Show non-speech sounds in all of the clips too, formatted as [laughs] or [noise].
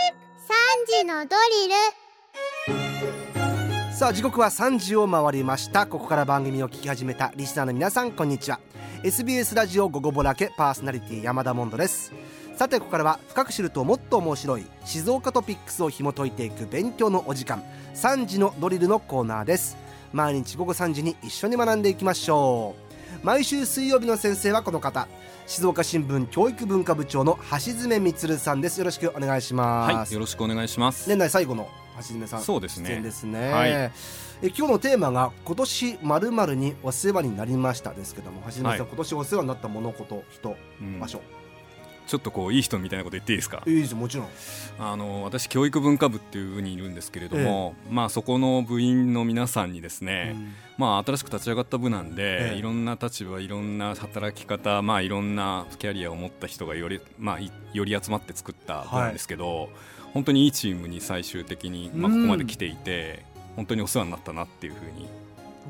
3時のドリル。さあ時刻は3時を回りました。ここから番組を聞き始めたリスナーの皆さんこんにちは。SBS ラジオ午後ぼらけパーソナリティ山田モンドです。さてここからは深く知るともっと面白い静岡トピックスを紐解いていく勉強のお時間3時のドリルのコーナーです。毎日午後3時に一緒に学んでいきましょう。毎週水曜日の先生はこの方。静岡新聞教育文化部長の橋爪充さんです。よろしくお願いします、はい、よろしくお願いします。年内最後の橋爪さんそうですね。ですね、はい。え今日のテーマが今年まるまるにお世話になりましたですけども橋爪さん、はい。今年お世話になったものこと人うん。場所、ちょっとこういい人みたいなこと言っていいですか？いいですよもちろん。あの私教育文化部っていう部にいるんですけれども、まあそこの部員の皆さんにですね、まあ新しく立ち上がった部なんで、ええ。いろんな立場、いろんな働き方、まあいろんなキャリアを持った人がよりまあいより集まって作った部なんですけど、本当にいいチームに最終的にまあうんここまで来ていて、本当にお世話になったなっていうふうにで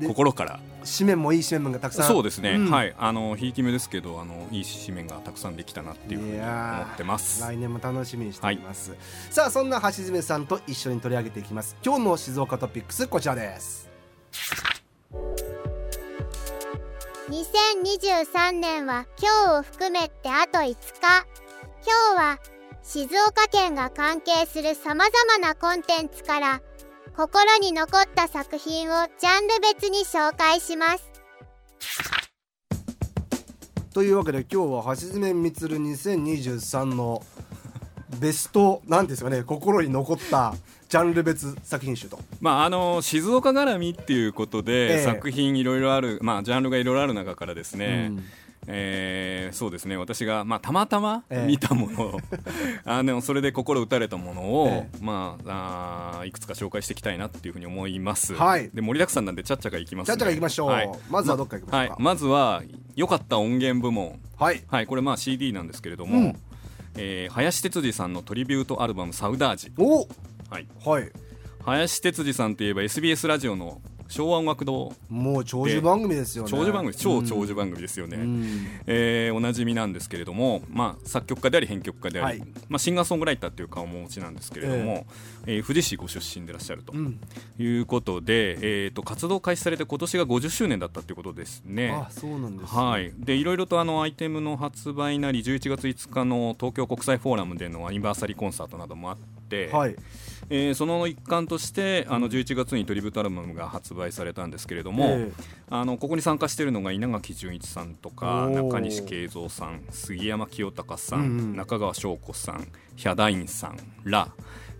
心から。紙面もいい紙面がたくさん。そうですね、うん。はい。あのひいき目ですけどあのいい紙面がたくさんできたなっていうふうに思いやーってます。来年も楽しみにしております、さあそんな橋爪さんと一緒に取り上げていきます。今日の静岡トピックスこちらです。2023年は今日を含めてあと5日今日は静岡県が関係するさまざまなコンテンツから心に残った作品をジャンル別に紹介します。というわけで今日は橋爪充2023のベストなんですかね心に残ったジャンル別作品集と。まああの静岡絡みっていうことで、ええ。作品いろいろあるまあジャンルがいろいろある中からですね、うんえーそうですね。私が、まあ、たまたまええ。見たもの、[laughs] あのそれで心打たれたものを、えまあ、あーいくつか紹介していきたいなっていうふうに思います、はい。で盛りだくさんなんでちゃっちゃかいきますね。ちゃっちゃか行きましょう、はい。まずはどっか行きましょうか。はい、まずは良かった音源部門。はい、はい、これまあ CD なんですけれども、うん。えー林哲司さんのトリビュートアルバム「サウダージ。お」はい、はい。林哲司さんといえば SBS ラジオの昭和音楽堂。もう長寿番組ですよね。長寿番組超長寿寿番組ですよね、うん。えーおなじみなんですけれども、まあ、作曲家であり編曲家であり、はい。まあ、シンガーソングライターという顔もお持ちなんですけれども、えー富士市ご出身でいらっしゃると。うん。いうことで、えー、と活動開始されて今年が50周年だったということですね。あそうなんです、はい、でいろいろとあのアイテムの発売なり11月5日の東京国際フォーラムでのアニバーサリーコンサートなどもあって、はいえーその一環としてあの11月にトリビュートアルバムが発売されたんですけれども、えあのここに参加しているのが稲垣潤一さんとか中西慶三さん杉山清隆さん、うんうん。中川翔子さんヒャダインさんら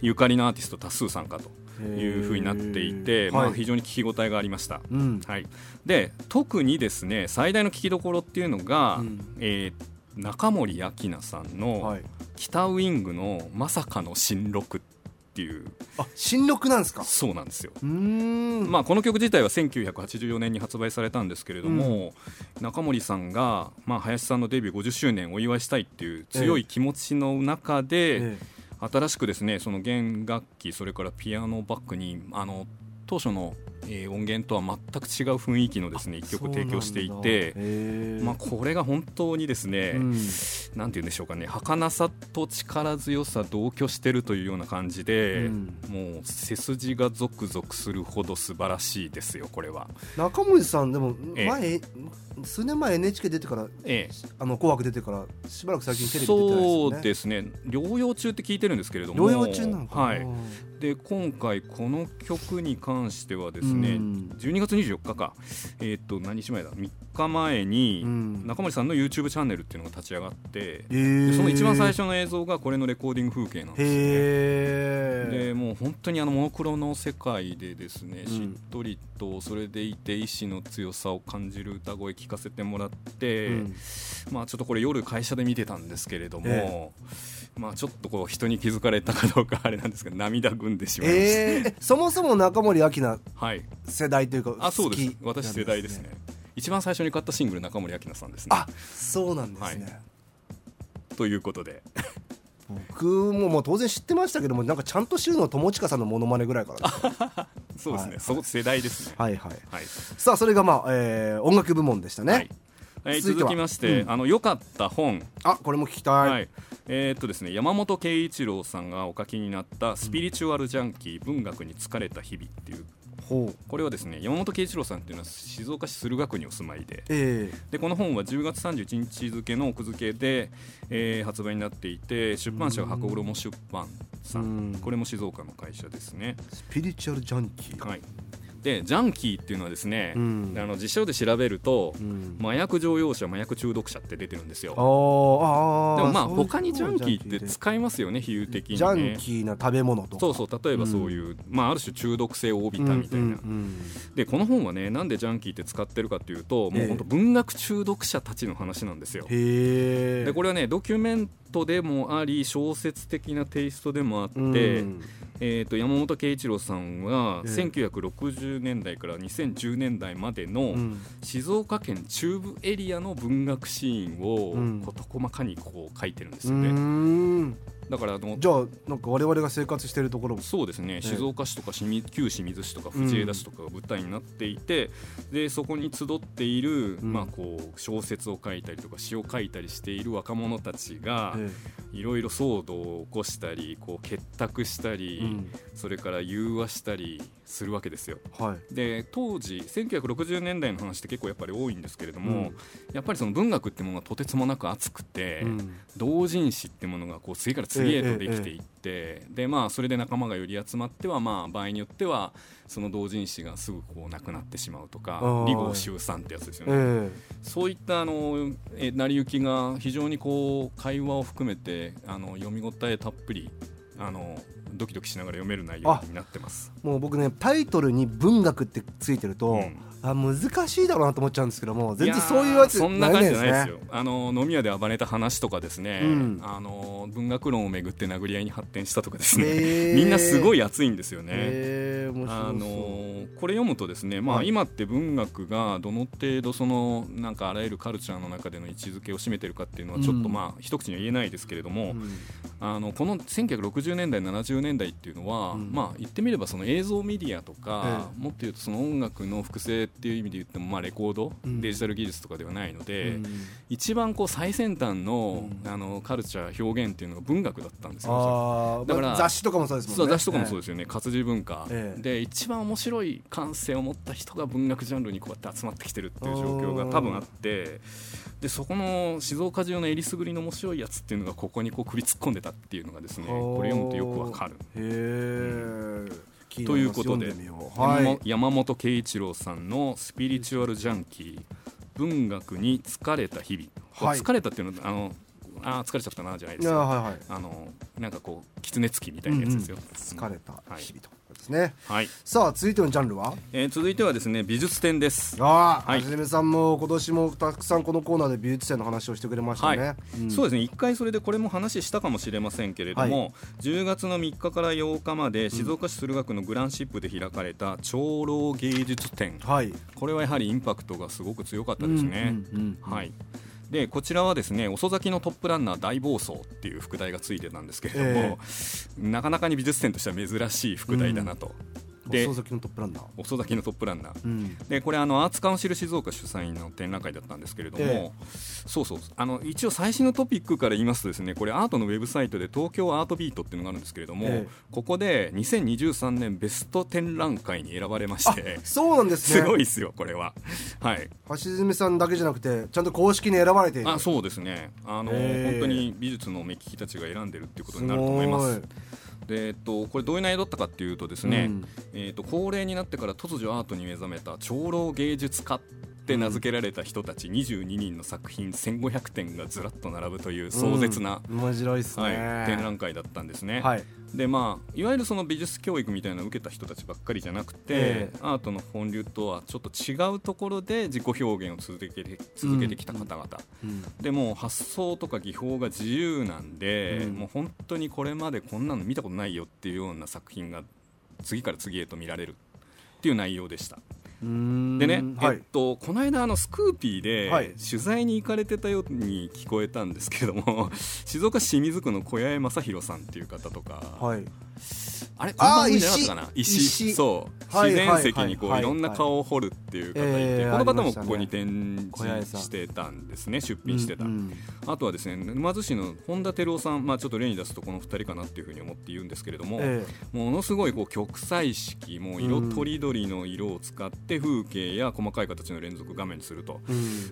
ゆかりのアーティスト多数参加というふうになっていて、まあ、非常に聞き応えがありました。うん。はい、で特にですね最大の聞きどころっていうのが、うん。えー中森明菜さんのはい「北ウィングのまさかの新録」っていう。あ新録なんですか？そうなんですよ。うーん。まあ、この曲自体は1984年に発売されたんですけれども、中森さんが、まあ、林さんのデビュー50周年をお祝いしたいっていう強い気持ちの中で、え新しくですねその弦楽器それからピアノをバックにあの当初の、えー音源とは全く違う雰囲気のですねえ一曲を提供していて。まあ、これが本当にですね、うん。なんて言うんでしょうかね儚さと力強さ同居してるというような感じで、うん。もう背筋がゾクゾクするほど素晴らしいですよこれは。中森さんでもええ。前、数年前 NHK 出てからええ。あの紅白出てからしばらく最近テレビ出てないですよね。そうですね。療養中って聞いてるんですけれども。療養中なのはい、で今回この曲に関してはですね、うん。12月24日か。えっ、と何日前だ？3日前にうん。中森さんの YouTube チャンネルっていうのが立ち上がって、へえでその一番最初の映像がこれのレコーディング風景なんですよね。でもう本当にあのモノクロの世界でですね、うん。しっとりとそれでいて意志の強さを感じる歌声聞かせてもらって、うん。まあちょっとこれ夜会社で見てたんですけれども、えまあちょっとこう人に気づかれたかどうかあれなんですけど [laughs] 涙ぐんでしまいました、えー、そもそも中森明菜はい。世代というかあそうです。私世代ですね一番最初に買ったシングル中森明菜さんですね。あそうなんですね、ということで。僕ももう当然知ってましたけどもなんかちゃんと知るのは友近さんのモノマネぐらいからです。[laughs] そうですね、はい。世代ですね。はいはい。はい、さあそれがまあ、えー音楽部門でしたね、はい。えー続きまして、うん。あの良かった本、あこれも聞きたい、はい。えーっとですね、山本圭一郎さんがお書きになった「スピリチュアルジャンキー文学に疲れた日々」っていうこれはですね山本圭一郎さんっていうのは静岡市駿河区にお住まいで。えでこの本は10月31日付の奥付けで、えー発売になっていて出版社は箱黒も出版さうん。んこれも静岡の会社ですね。ースピリチュアルジャンキー、はい、でジャンキーっていうのはですね、うん。あの辞書で調べると、うん。麻薬常用者麻薬中毒者って出てるんですよ。あーあーでもまあ他にジャンキーって使いますよね比喩的にね。ジャンキーな食べ物とか。そうそう例えばそういう、まあ、ある種中毒性を帯びたみたいな、うんうんうん。でこの本はねなんでジャンキーって使ってるかっていうともええ。う本当文学中毒者たちの話なんですよ。へえでこれはねドキュメントでもあり小説的なテイストでもあって、うん。えー、と山本圭一郎さんはええ。1960年代から2010年代までのうん。静岡県中部エリアの文学シーンをうん。事細かにこう書いてるんですうよね、ーんだからあのじゃあなんか我々が生活してるところも。そうですね、え静岡市とか清水旧清水市とか藤枝市とかが舞台になっていて、でそこに集っている、うん。まあ、こう小説を書いたりとか詩を書いたりしている若者たちがえいろいろ騒動を起こしたりこう結託したり、えうん。それから融和したりするわけですよ。はい。で当時1960年代の話って結構やっぱり多いんですけれども、うん。やっぱりその文学ってものがとてつもなく熱くて、うん。同人誌ってものがこう次から次へとできていって、でまあそれで仲間がより集まってはまあ場合によってはその同人誌がすぐこうなくなってしまうとか離合集散ってやつですよね、え。そういったあのえ成り行きが非常にこう会話を含めてあの読み応えたっぷりあのドキドキしながら読める内容になってます。えもう僕ねタイトルに文学ってついてると、うん。あ難しいだろうなと思っちゃうんですけども全然そういうやつそんな感じじゃないですねよ。あの飲み屋で暴れた話とかですね、うん。あの文学論をめぐって殴り合いに発展したとかですね、みんなすごい熱いんですよね。あのーこれ読むとですね、まあ、はい。今って文学がどの程度そのなんかあらゆるカルチャーの中での位置づけを占めてるかっていうのはちょっとうんまあ一口には言えないですけれども、うん。あのこの1960年代70年代っていうのは、うん。まあ言ってみればその映像メディアとか、えもっと言うとその音楽の複製っていう意味で言ってもまあレコード、うん。デジタル技術とかではないので、うん。一番こう最先端の,、うん。あのカルチャー表現っていうのが文学だったんですよ。だからまあ雑誌とかもそうですもんね。雑誌とかもそうでですよね、活字文化、ええ。で一番面白い感性を持った人が文学ジャンルにこうやって集まってきてるっていう状況が多分あってでそこの静岡中のえりすぐりの面白いやつっていうのがここにこう首突っ込んでたっていうのがですねこれ読むとよくわかる。へえ気にということではい。山本山本圭一郎さんの「スピリチュアルジャンキー文学に疲れた日々」はい。疲れたっていうのはあのあー疲れちゃったなじゃないいですよ。やはいはい。あのなんかこう狐つきみたいなやつですよ、疲れたはい。日々と。ですね。はい、さあ続いてのジャンルは？えー続いてはですね美術展です。ああ、はい。はじめさんも今年もたくさんこのコーナーで美術展の話をしてくれましたね、はい。ん。そうですね一回それでこれも話したかもしれませんけれども、は10月の3日から8日まで静岡市駿河区のグランシップで開かれた長老芸術展。はい。これはやはりインパクトがすごく強かったですね、うんうんうん。はいでこちらはですね遅咲きのトップランナー大暴走っていう副題がついてたんですけれども、なかなかに美術展としては珍しい副題だなと、で遅咲きのトップランナー。遅咲きのトップランナー。うん。でこれあのアーツカウンシル静岡主催の展覧会だったんですけれども、えそうそう。あの一応最新のトピックから言いますとですねこれアートのウェブサイトで東京アートビートっていうのがあるんですけれども、ええ。ここで2023年ベスト展覧会に選ばれましてそうなんですね。[laughs] すごいですよこれは。はい。橋爪さんだけじゃなくてちゃんと公式に選ばれている。あそうですね。あの、ええ。本当に美術の目利きたちが選んでるっていうことになると思います。すで、えっと、これどういう内容だったかっていうとですね、うん。えっと高齢になってから突如アートに目覚めた長老芸術家って名付けられた人たち22人の作品1500点がずらっと並ぶという壮絶な、うん面白いですね、はい、展覧会だったんですね。はい。でまあ、いわゆるその美術教育みたいなのを受けた人たちばっかりじゃなくて、ええ。アートの本流とはちょっと違うところで自己表現を続けて続けてきた方々、うん。でもう発想とか技法が自由なんで、うん。もう本当にこれまでこんなの見たことないよっていうような作品が次から次へと見られるっていう内容でした。でね、はい。えっと、この間あのスクーピーではい取材に行かれてたように聞こえたんですけれども静岡市清水区の小八重正弘さんっていう方とか、はいあれこのあー番組じゃなかったかな？石。そう、はい自然石にこう、はいいろんな顔を彫るっていう方いて、えーこの方もここに展示してたんですね出品してた、あとはですね沼津市の本田照夫さん、まあ、ちょっと例に出すとこの2人かなっていうふうに思って言うんですけれども、えものすごいこう極彩色もう色とりどりの色を使って風景や細かい形の連続画面にすると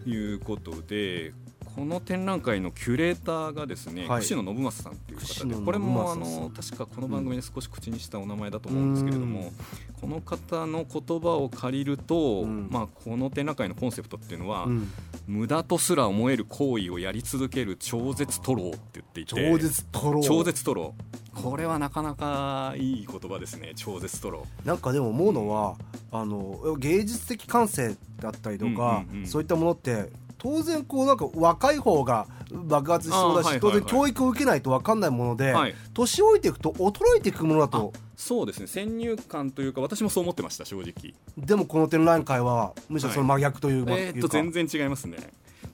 いうことでこの展覧会のキュレーターがですね、はい。串野信正さんっていう方でこれもあの確かこの番組で少し口にしたお名前だと思うんですけれども、この方の言葉を借りると、うん。まあ、この展覧会のコンセプトっていうのは、うん。無駄とすら思える行為をやり続ける超絶トローって言っていて超絶トロ超絶トロー。これはなかなかいい言葉ですね超絶トロなんかでも思うのはあの芸術的感性だったりとか、そういったものって当然こうなんか若い方が爆発しそうだし、当然教育を受けないと分かんないもので、はい。年老いていくと衰えていくものだと。そうですね。先入観というか私もそう思ってました正直。でもこの展覧会はむしろその真逆という,、まえーっと全然違いますね。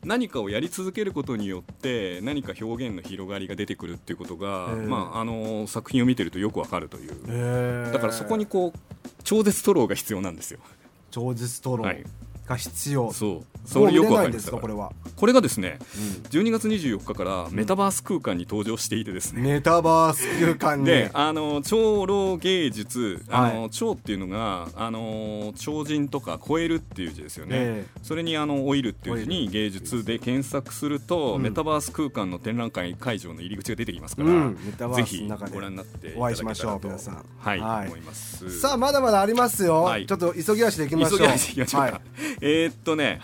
何かをやり続けることによって何か表現の広がりが出てくるっていうことが、えー。まあ、あの作品を見てるとよくわかるという。だからそこにこう超絶トローが必要なんですよ。超絶トロはいが必要、そう。それよくわかりますこれは、これがですね12月24日からメタバース空間に登場していてですね、メタバース空間に。であの超老芸術あの、は超っていうのがあの超人とか超えるっていう字ですよね、えそれにあのオイルっていう字に芸術で検索すると、うん。メタバース空間の展覧会会場の入り口が出てきますから、うん。ぜひご覧になってお会いしましょう皆さん。はい、はい。思います。さあまだまだありますよ、はい。ちょっと急ぎ足でいきましょう。急ぎ足でいきましょうか、はえーっとね、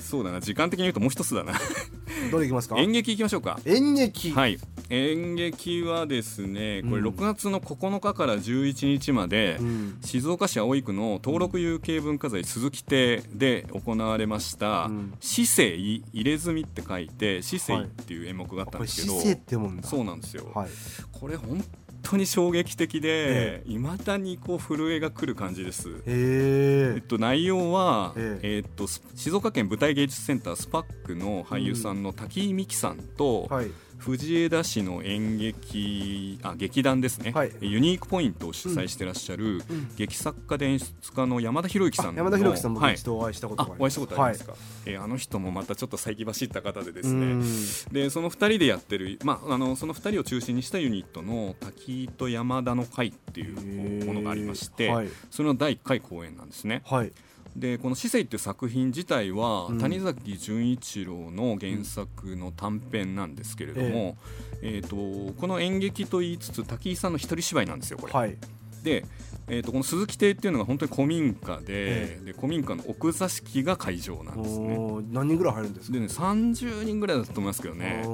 そうだな時間的に言うともう一つだな。い、[laughs] どれいきますか？演劇いきましょうか。演劇、はい。演劇はですねこれうん。6月の9日から11日まで、うん。静岡市葵区の登録有形文化財鈴木邸で行われましたうん「市政入れ墨」って書いて「市政」っていう演目があったんですけど、姿勢ってもんだ。そうなんですよ、はい。これ本当に衝撃的えでいま、未だにこう震えが来る感じです。へえ。えっと、内容は、ええ。っと、ス静岡県舞台芸術センタースパックの俳優さんの滝井美紀さんと、はい藤枝市の演劇あ劇団ですね、はい。ユニークポイントを主催してらっしゃる、うん。劇作家で演出家の山田裕之さん山田裕貴さん僕はい。一度お会いしたことあがありお会いしたことありますか、か、えーあの人もまたちょっと先走った方でではい、すね。うん。でその2人でやってる、まあ、あのその2人を中心にしたユニットの滝井と山田の会っていうものがありまして、はい。それの第1回公演なんですね。はいでこの「市政」っていう作品自体は、うん。谷崎潤一郎の原作の短編なんですけれども、えーとこの演劇と言いつつ滝井さんの一人芝居なんですよこれ。はい。で、えー、とこの鈴木邸っていうのが本当に古民家で,、えで古民家の奥座敷が会場なんですね。何人ぐらい入るんですか？でね30人ぐらいだと思いますけどね。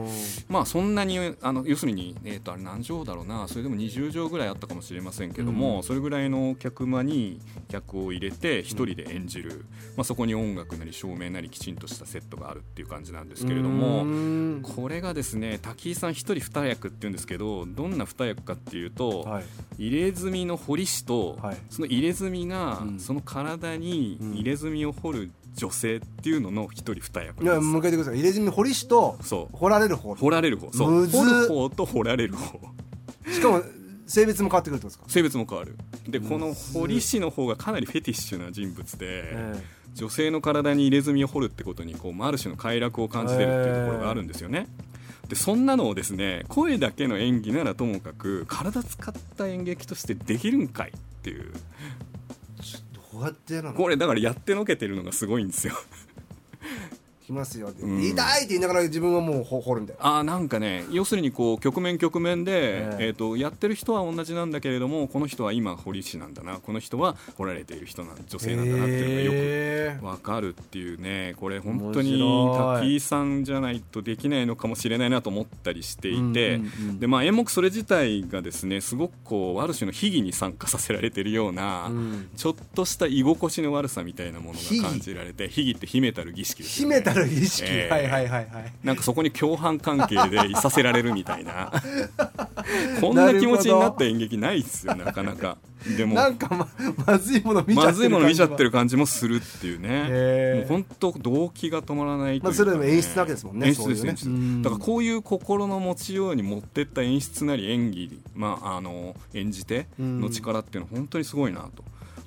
まあそんなにあの要するに、えー、とあれ何畳だろうな。それでも20畳ぐらいあったかもしれませんけども、うん。それぐらいの客間に客を入れて一人で演じる、まあ、そこに音楽なり照明なりきちんとしたセットがあるっていう感じなんですけれどうもーん。これがですね滝井さん一人二役っていうんですけどどんな二役かっていうと、はい。入れ墨の彫り師と、はい。その入れ墨が、うん。その体にうん。入れ墨を彫る女性っていうのの一人二役いやもう一回言ってください。入れ墨彫り師とそう。彫られる方。掘られる方。そう。掘る方と掘られる方。しかも性別も変わってくるってことですか？性別も変わる。でこの堀師の方がかなりフェティッシュな人物で、え女性の体に入れ墨を掘るってことにこうまあある種の快楽を感じてるっていうところがあるんですよね。でそんなのをですね声だけの演技ならともかく体使った演劇としてできるんかいっていうこれだからやってのけてるのがすごいんですよ。きますよって、うん。痛いって言いながら自分はもうほ掘るんだよ。あーなんかね要するにこう局面局面で、ええ。えー、とやってる人は同じなんだけれどもこの人は今堀師なんだな。この人は掘られている人なん女性なんだなっていうのがよくわかるっていうね。これ本当に滝井さんじゃないとできないのかもしれないなと思ったりしていて、でまあ、演目それ自体がですねすごくこうある種の秘技に参加させられているような、うん。ちょっとした居心地の悪さみたいなものが感じられて秘技って秘めたる儀式ですよね。秘めたる意識、えーはいはいはいはい。なんかそこに共犯関係でいさせられるみたいな。[laughs] こんな気持ちになった演劇ないっすよなかなか。でも。なんかままずいもの見ちゃってるまずいもの見ちゃってるる感じもするっていうね。へーもう本当動機が止まらないといね。まあそれでも演出なわけですもんね演出ですね。だからこういう心の持ちように持ってった演出なり演技、まあ、あの演じての力っていうのは本当にすごいなと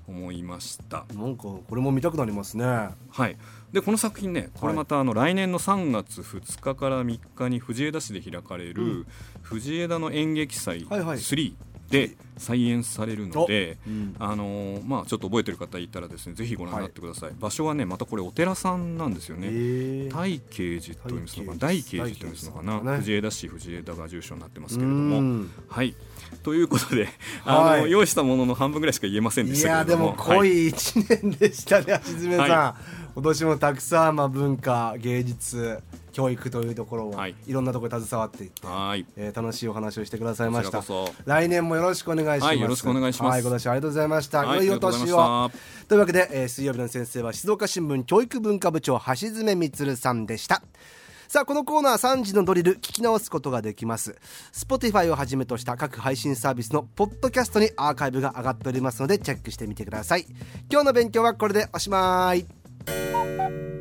思いました、なんかこれも見たくなりますね。はい、でこの作品ねこれまたあの来年の3月2日から3日に藤枝市で開かれる、うん。藤枝の演劇祭はいはい。3で再演されるので、うん。あのーまあ、ちょっと覚えてる方いたらですねぜひご覧になってください、場所はねまたこれお寺さんなんですよね、大慶寺と読みするのかな。大大慶寺と読みするのかな、藤枝市藤枝が住所になってますけれどうもん。はい。ということであの、はい用意したものの半分ぐらいしか言えませんでいしたけやでれども。はいも濃い一年でしたね橋爪さん、は今年もたくさんまあ文化芸術教育というところを、はい。い、ろんなところに携わっていって、はい。えー楽しいお話をしてくださいました。来年もよろしくお願いします、はいよろしくお願いします。はい今年はありがとうございました、はい良いお年まをというわけで、えー水曜日の先生は静岡新聞教育文化部長橋爪充さんでした。さあこのコーナー3時のドリル聞き直すことができます。Spotify をはじめとした各配信サービスのポッドキャストにアーカイブが上がっておりますのでチェックしてみてください。今日の勉強はこれでおしまい Thank you.